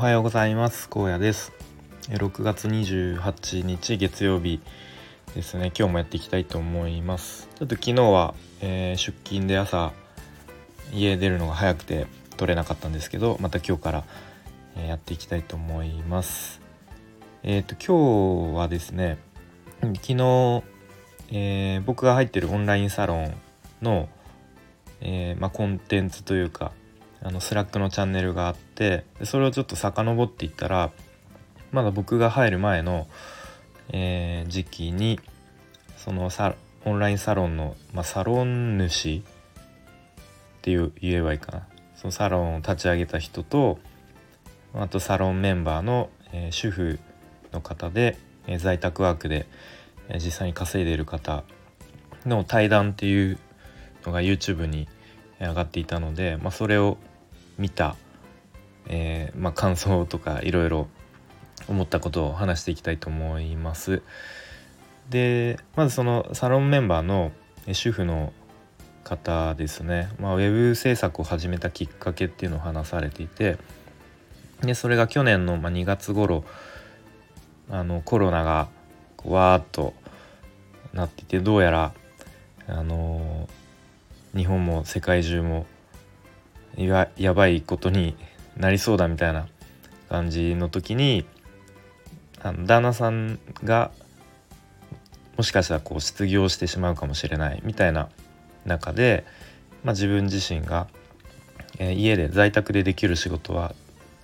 はようございます。高野です。6月28日月曜日ですね。今日もやっていきたいと思います。ちょっと昨日は、えー、出勤で朝家出るのが早くて撮れなかったんですけどまた今日から、え、やっていきたいと思います。えっ、ー、と今日はですね昨日、えー、僕が入ってるオンラインサロンの、えまあ、コンテンツというかあのスラックのチャンネルがあってそれをちょっと遡っていったらまだ僕が入る前の、えー、時期にそのサオンラインサロンの、まあ、サロン主っていう言えばいいかな。そのサロンを立ち上げた人とあとサロンメンバーの、えー、主婦の方で、えー、在宅ワークで、えー、実際に稼いでいる方の対談っていうのが YouTube に上がっていたので、まあ、それを見た、えー、まあ、感想とかいろいろ思ったことを話していきたいと思います。でまずそのサロンメンバーの主婦の方ですね、まあ、ウェブ制作を始めたきっかけっていうのを話されていてでそれが去年の2月頃あのコロナがわーっとなっていてどうやらあの日本も世界中もややばいことになりそうだみたいな感じの時にあの旦那さんがもしかしたらこう失業してしまうかもしれないみたいな中で、まあ、自分自身が、えー、家で在宅でできる仕事は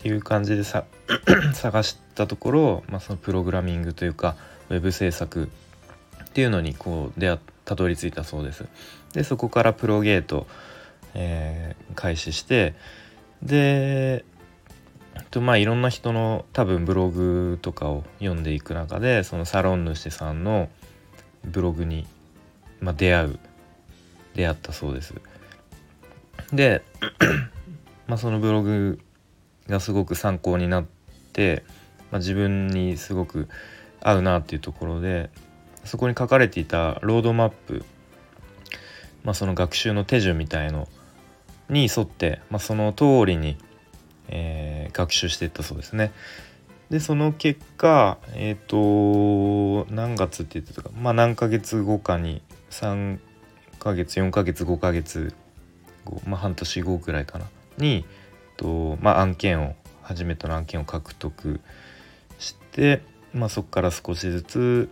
っていう感じでさ 探したところ、まあ、そのプログラミングというかウェブ制作っていうのにこう出会たどり着いたそうです。でそこからプロゲートえー、開始してでとまあいろんな人の多分ブログとかを読んでいく中でそのサロン主さんのブログに、まあ、出会う出会ったそうです。で まあそのブログがすごく参考になって、まあ、自分にすごく合うなっていうところでそこに書かれていたロードマップ、まあ、その学習の手順みたいのに沿って、まあ、その通りに、えー、学習していったそうですね。でその結果えっ、ー、と何月って言ってたかまあ何ヶ月後かに3ヶ月4ヶ月5ヶ月後まあ半年後くらいかなにと、まあ、案件を初めての案件を獲得して、まあ、そこから少しずつ、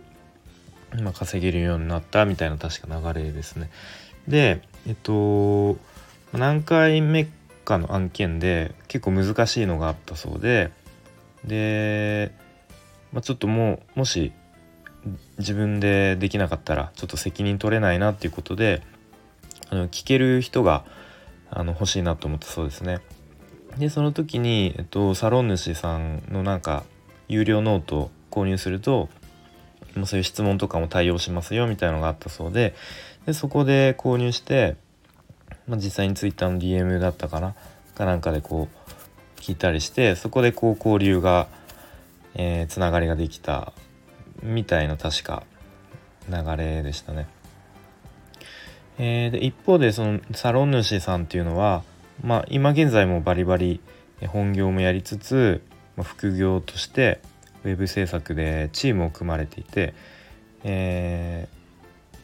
まあ、稼げるようになったみたいな確か流れですね。でえっと何回目かの案件で結構難しいのがあったそうでで、まあ、ちょっともうもし自分でできなかったらちょっと責任取れないなっていうことであの聞ける人があの欲しいなと思ったそうですね。でその時に、えっと、サロン主さんのなんか有料ノートを購入するとそういう質問とかも対応しますよみたいなのがあったそうででそこで購入してまあ、実際に Twitter の DM だったかなかなんかでこう聞いたりしてそこでこう交流が、えー、つながりができたみたいな確か流れでしたね。えー、で一方でそのサロン主さんっていうのは、まあ、今現在もバリバリ本業もやりつつ、まあ、副業としてウェブ制作でチームを組まれていて、え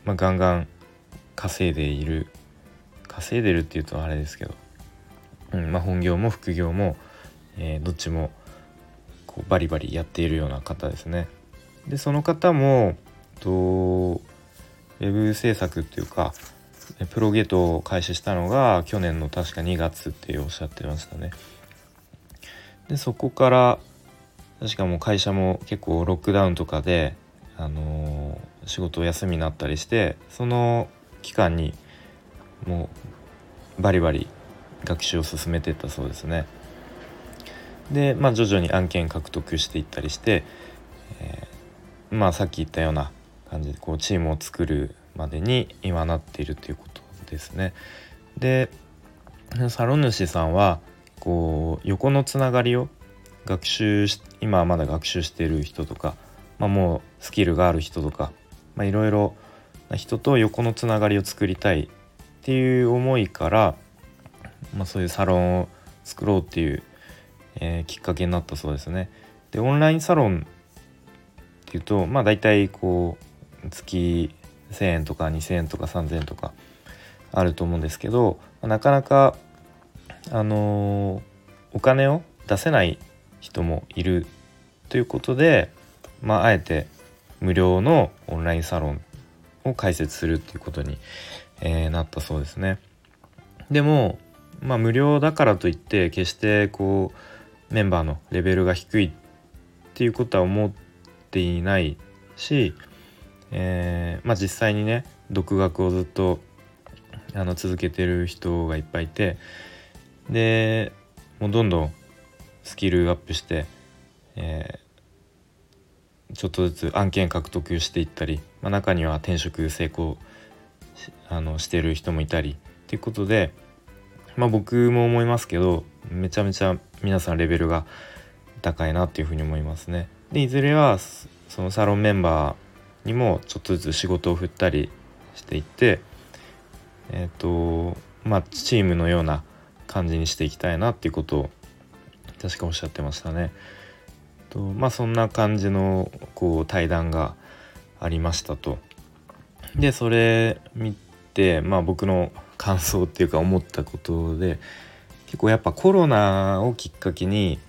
ーまあ、ガンガン稼いでいる稼いでるっていうとあれですけど、うんまあ、本業も副業も、えー、どっちもこうバリバリやっているような方ですね。でその方もとウェブ制作っていうかプロゲートを開始したのが去年の確か2月っておっしゃってましたね。でそこから確かもう会社も結構ロックダウンとかで、あのー、仕事休みになったりしてその期間にもうバリバリ学習を進めてたそうですね。で、まあ、徐々に案件獲得していったりして、えー、まあさっき言ったような感じでこうチームを作るまでに今なっているということですね。でサロン主さんはこう横のつながりを学習し今まだ学習している人とか、まあ、もうスキルがある人とかいろいろな人と横のつながりを作りたいっていう思いから、まあ、そういうサロンを作ろうっていう、えー、きっかけになったそうですね。でオンラインサロンっていうとまあ大体こう月1,000円とか2,000円とか3,000円とかあると思うんですけどなかなかあのー、お金を出せない人もいるということで、まあ、あえて無料のオンラインサロンを開設するっていうことに、えー、なったそうですね。でも、まあ、無料だからといって決してこうメンバーのレベルが低いっていうことは思っていないし、えー、まあ、実際にね独学をずっとあの続けてる人がいっぱいいてでもうどんどんスキルアップして、えー、ちょっとずつ案件獲得していったり、まあ、中には転職成功あのしてる人もいたりっていうことで、まあ、僕も思いますけどめちゃめちゃ皆さんレベルが高いなっていうふうに思いますね。でいずれはそのサロンメンバーにもちょっとずつ仕事を振ったりしていってえっ、ー、とまあチームのような感じにしていきたいなっていうことを確かおっしゃってましたね。とまあそんな感じのこう対談がありましたと。でそれ見てまあ僕の感想っていうか思ったことで結構やっぱコロナをきっかけに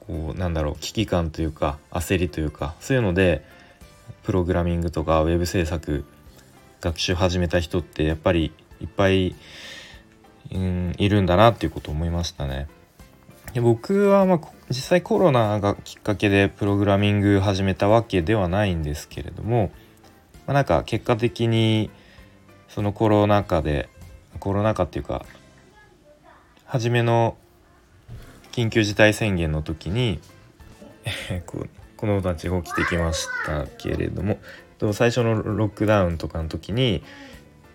こうなんだろう危機感というか焦りというかそういうのでプログラミングとかウェブ制作学習始めた人ってやっぱりいっぱい、うん、いるんだなっていうことを思いましたね。で僕はまあ実際コロナがきっかけでプログラミング始めたわけではないんですけれども、まあ、なんか結果的にそのコロナ禍でコロナ禍っていうか初めの緊急事態宣言の時に こ子たちが起きてきましたけれども最初のロックダウンとかの時に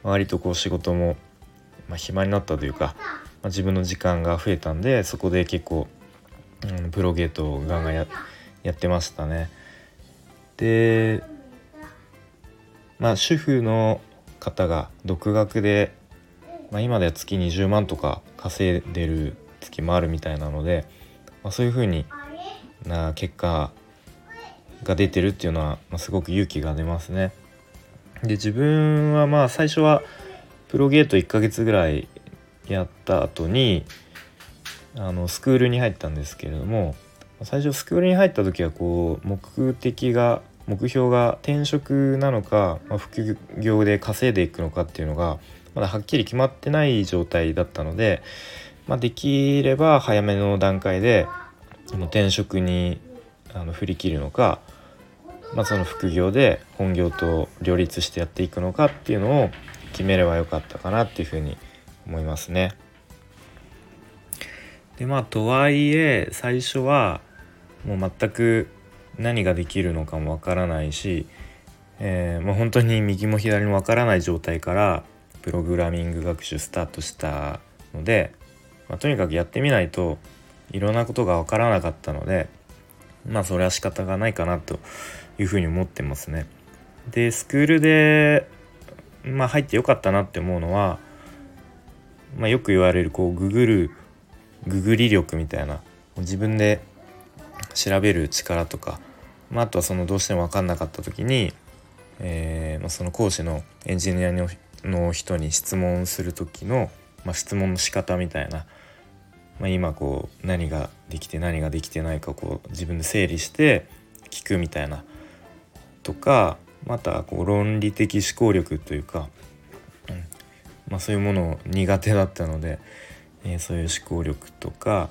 割とこう仕事も、ま、暇になったというか、ま、自分の時間が増えたんでそこで結構、プロゲートをガンガンやってましたね。でまあ主婦の方が独学で、まあ、今では月20万とか稼いでる月もあるみたいなので、まあ、そういうふうにな結果が出てるっていうのは、まあ、すごく勇気が出ますね。で自分はまあ最初はプロゲート1ヶ月ぐらいやった後にあのスクールに入ったんですけれども最初スクールに入った時はこう目的が目標が転職なのか、まあ、副業で稼いでいくのかっていうのがまだはっきり決まってない状態だったので、まあ、できれば早めの段階で転職にあの振り切るのか、まあ、その副業で本業と両立してやっていくのかっていうのを決めればよかったかなっていうふうに思いますね。でまあとはいえ最初はもう全く何ができるのかもわからないし、えー、もう本当に右も左もわからない状態からプログラミング学習スタートしたので、まあ、とにかくやってみないといろんなことが分からなかったのでまあそれは仕方がないかなというふうに思ってますね。でスクールで、まあ、入ってよかったなって思うのは、まあ、よく言われるこうググるググり力みたいな自分で調べる力とか、まあ、あとはそのどうしても分かんなかった時に、えーまあ、その講師のエンジニアの人に質問する時の、まあ、質問の仕方みたいな、まあ、今こう何ができて何ができてないかこう自分で整理して聞くみたいなとかまたこう論理的思考力というか、うんまあ、そういうもの苦手だったので、えー、そういう思考力とか、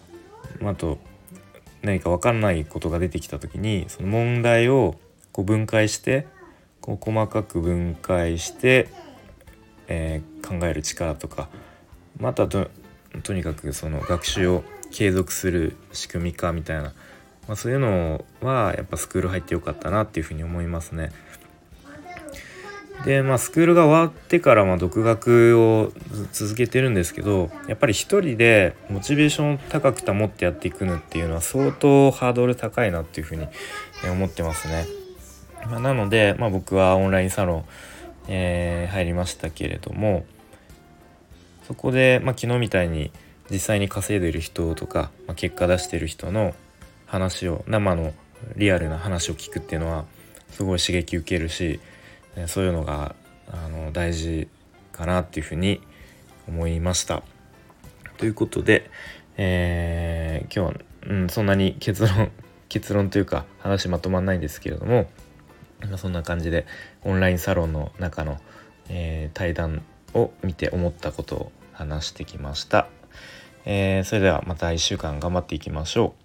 まあ、あと何か分かんないことが出てきた時にその問題をこう分解してこう細かく分解して、えー、考える力とかまたとにかくその学習を継続する仕組みかみたいな、まあ、そういうのはやっぱスクール入ってよかったなっていうふうに思いますね。でまあスクールが終わってからまあ独学を続けてるんですけどやっぱり一人でモチベーション高く保ってやっていくのっていうのは相当ハードル高いなっていうふうに思ってますね。まあ、なので、まあ、僕はオンラインサロン、えー、入りましたけれどもそこで、まあ、昨日みたいに実際に稼いでる人とか、まあ、結果出してる人の話を生のリアルな話を聞くっていうのはすごい刺激受けるしそういうのがあの大事かなっていうふうに思いました。ということで、えー、今日は、うん、そんなに結論 結論というか話まとまんないんですけれどもそんな感じでオンラインサロンの中の、えー、対談を見て思ったことを話してきました。えー、それではまた1週間頑張っていきましょう。